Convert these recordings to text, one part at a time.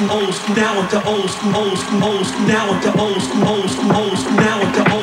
school, old school, now at the old school, old school, old school, now at the old school, old school, old school, now at the old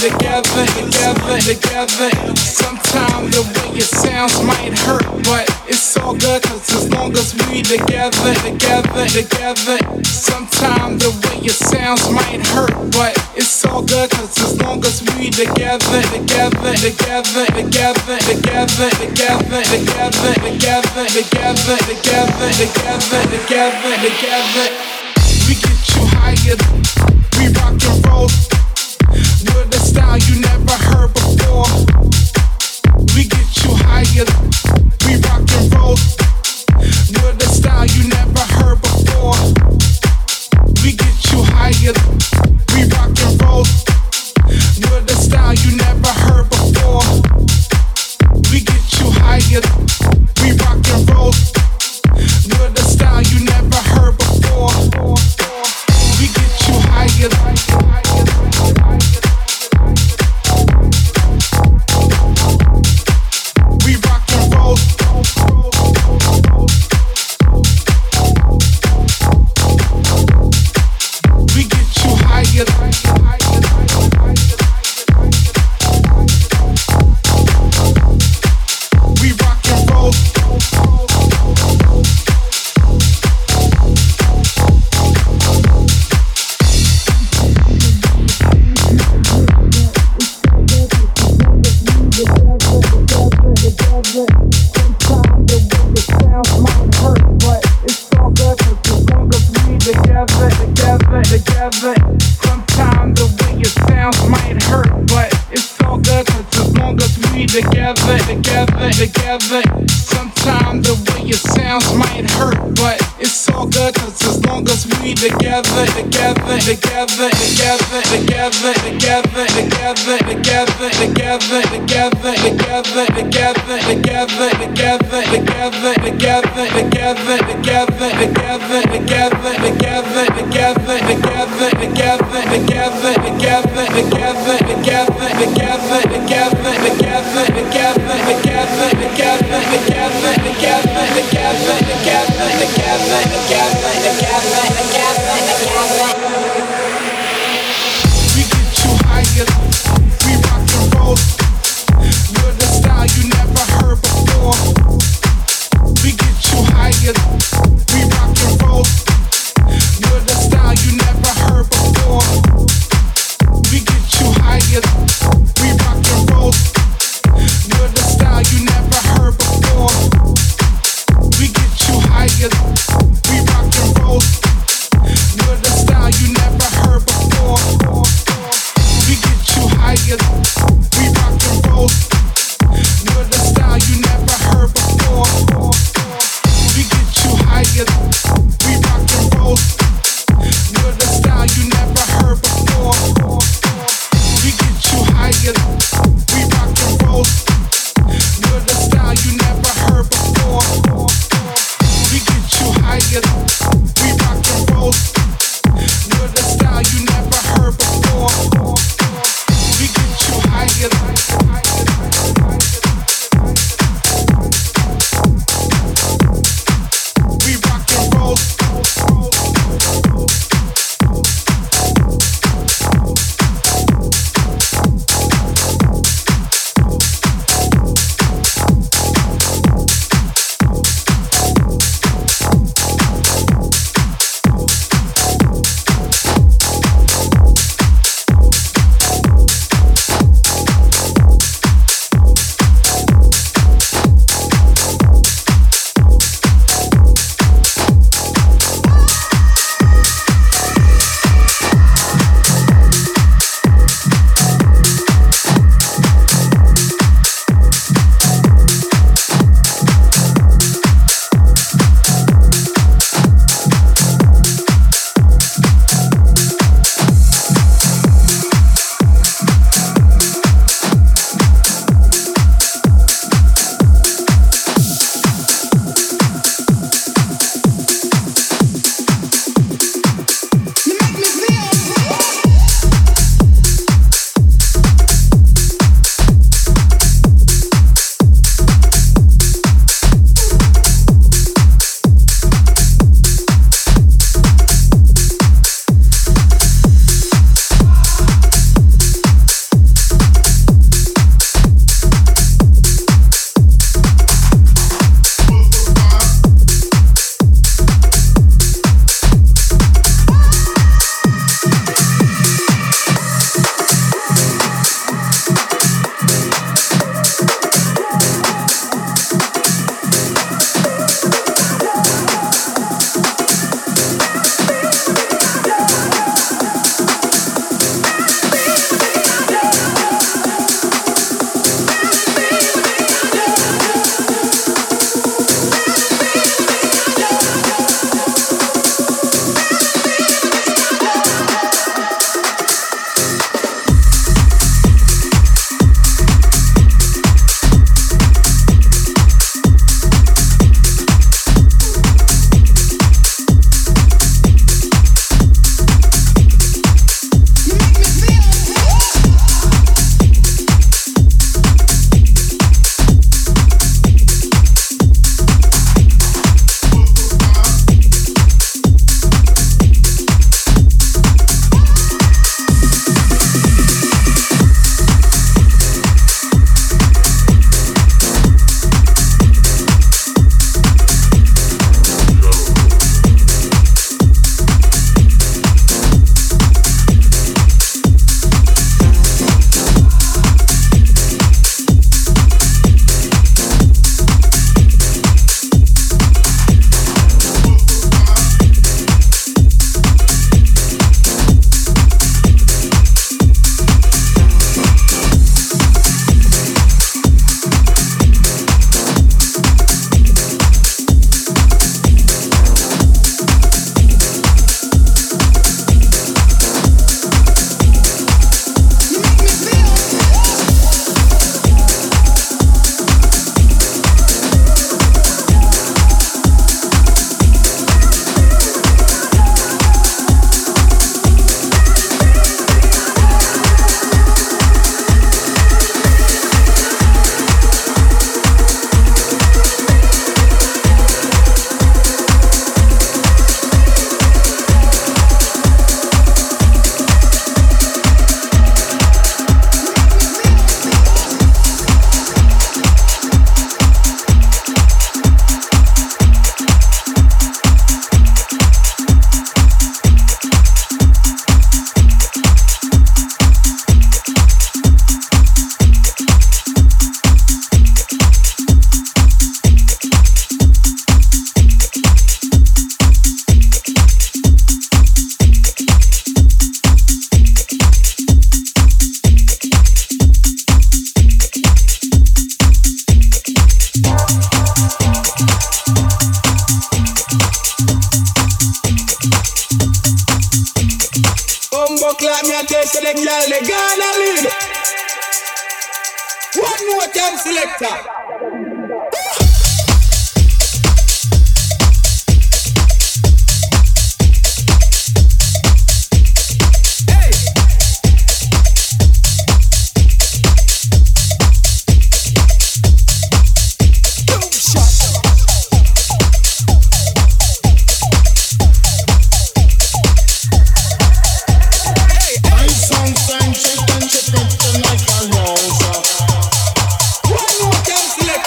together, together, together. Sometimes the way it sounds might hurt, but it's all good, cause as long as we together, together, together. Sometimes the way it sounds might hurt, but it's all good, cause as long as we together, together, together, together, together, together, together, together, together, together, together, together, together. We get you higher, we rock and roll. With a style you never heard before. We get you higher. We rock and roll. With a style you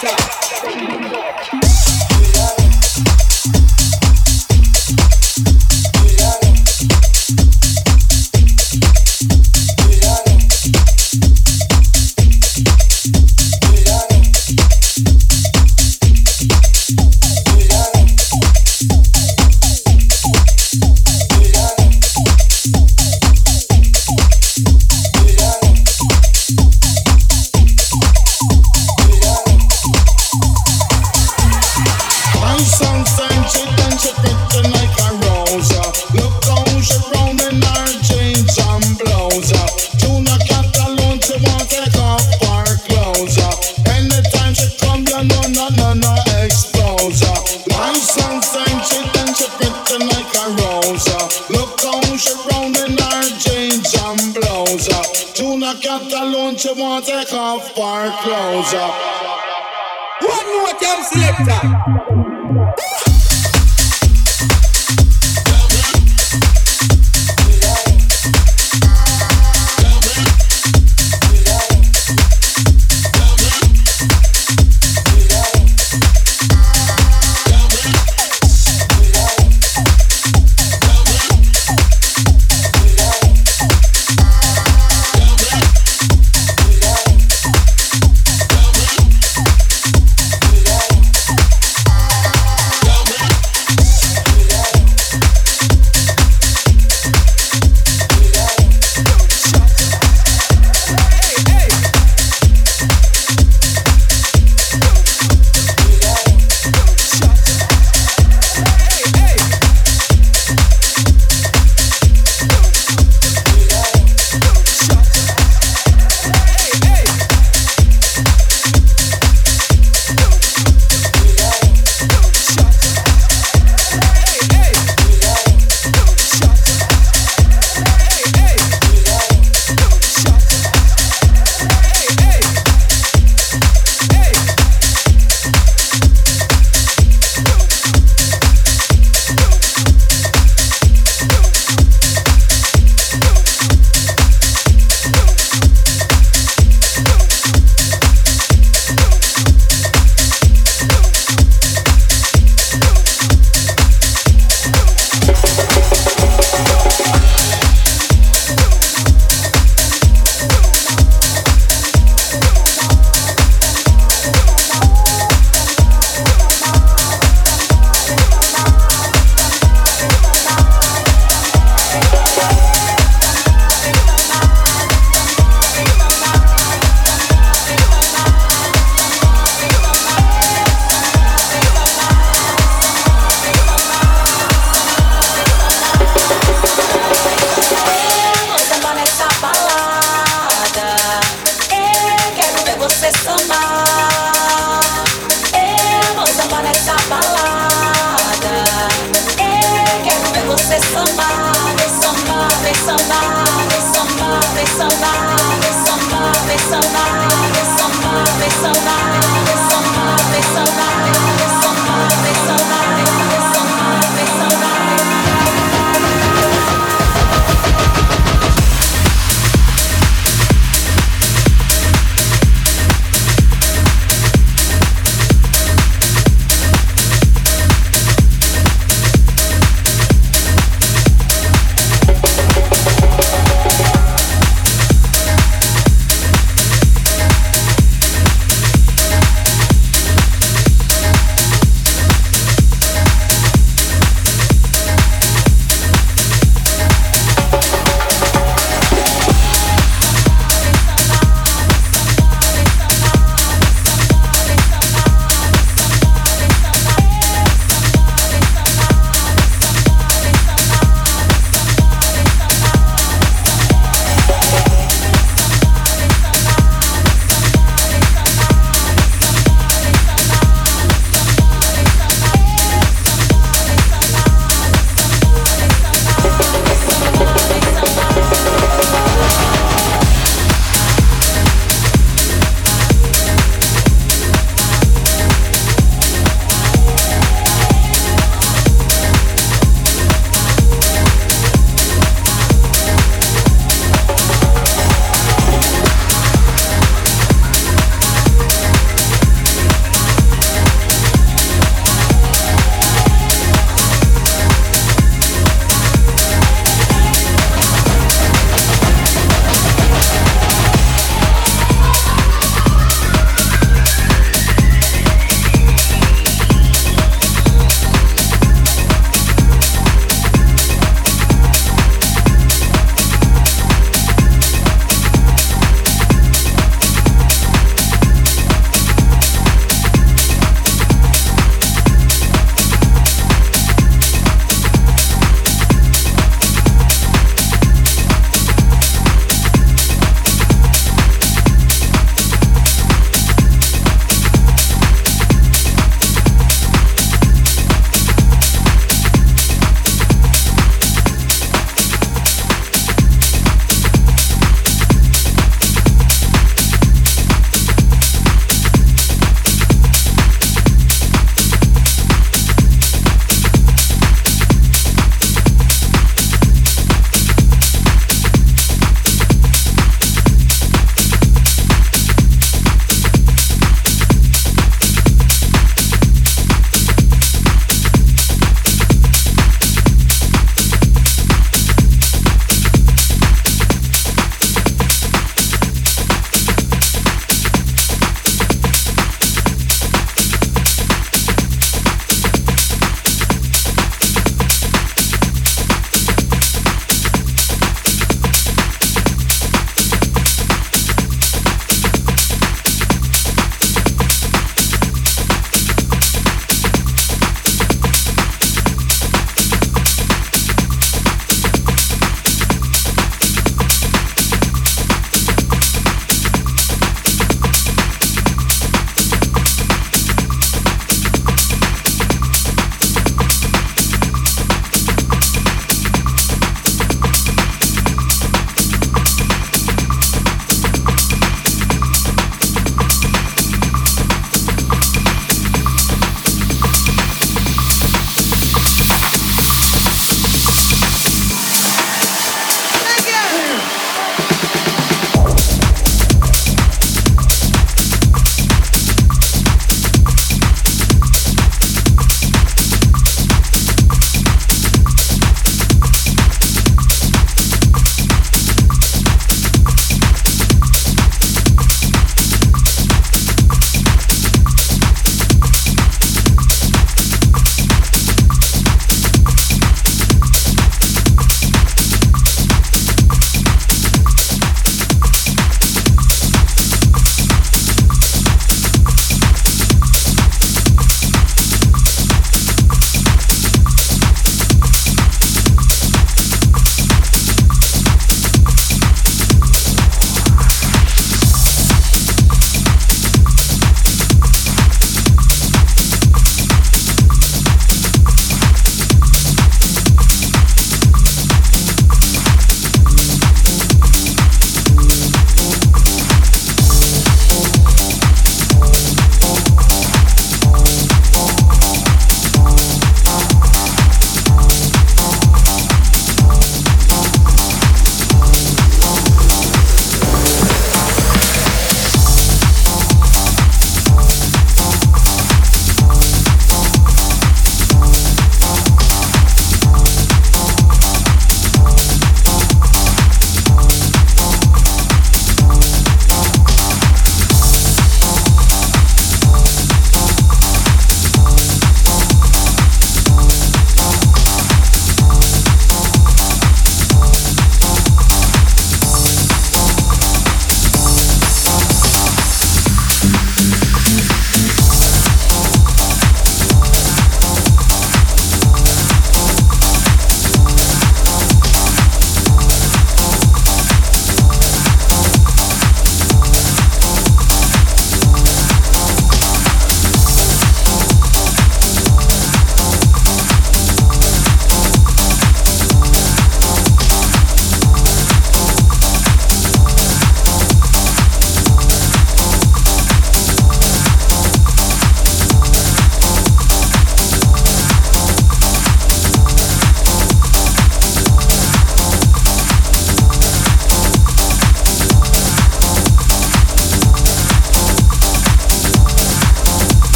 stop.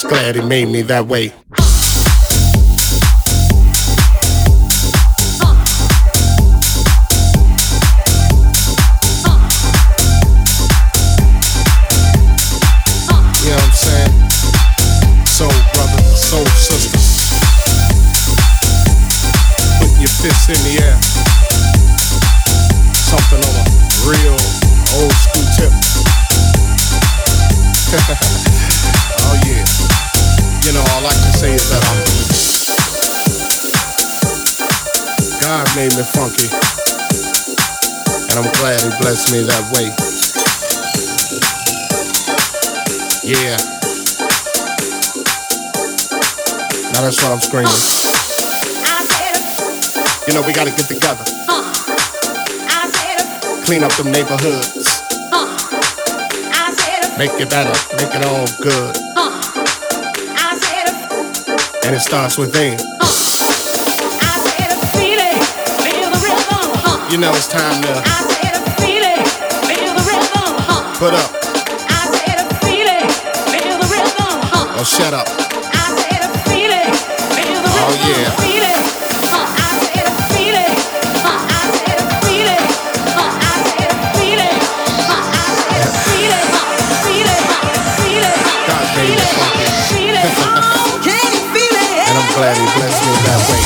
just glad he made me that way. bless me that way. Yeah. Now that's what I'm screaming. You know, we gotta get together. Clean up the neighborhoods. Make it better, make it all good. And it starts within. You know, it's time to. Put up. I said a feeling, feel the rhythm. Huh? Oh, shut up. I said a feeling, feel the oh, rhythm. Oh, yeah. glad he blessed me that way.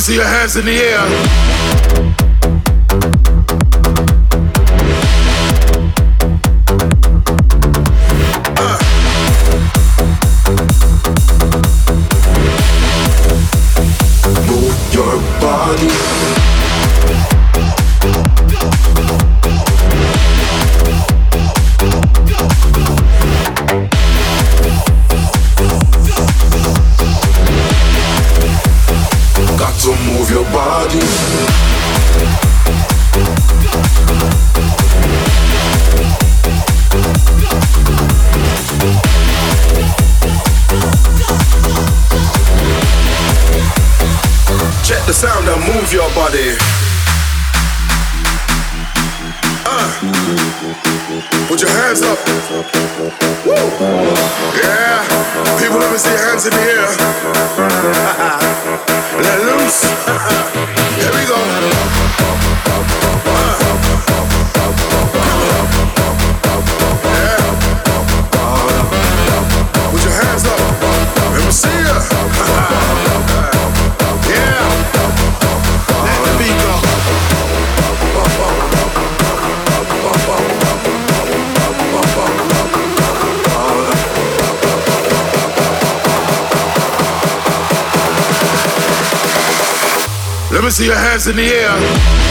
See your hands in the air. Me see your hands in the air.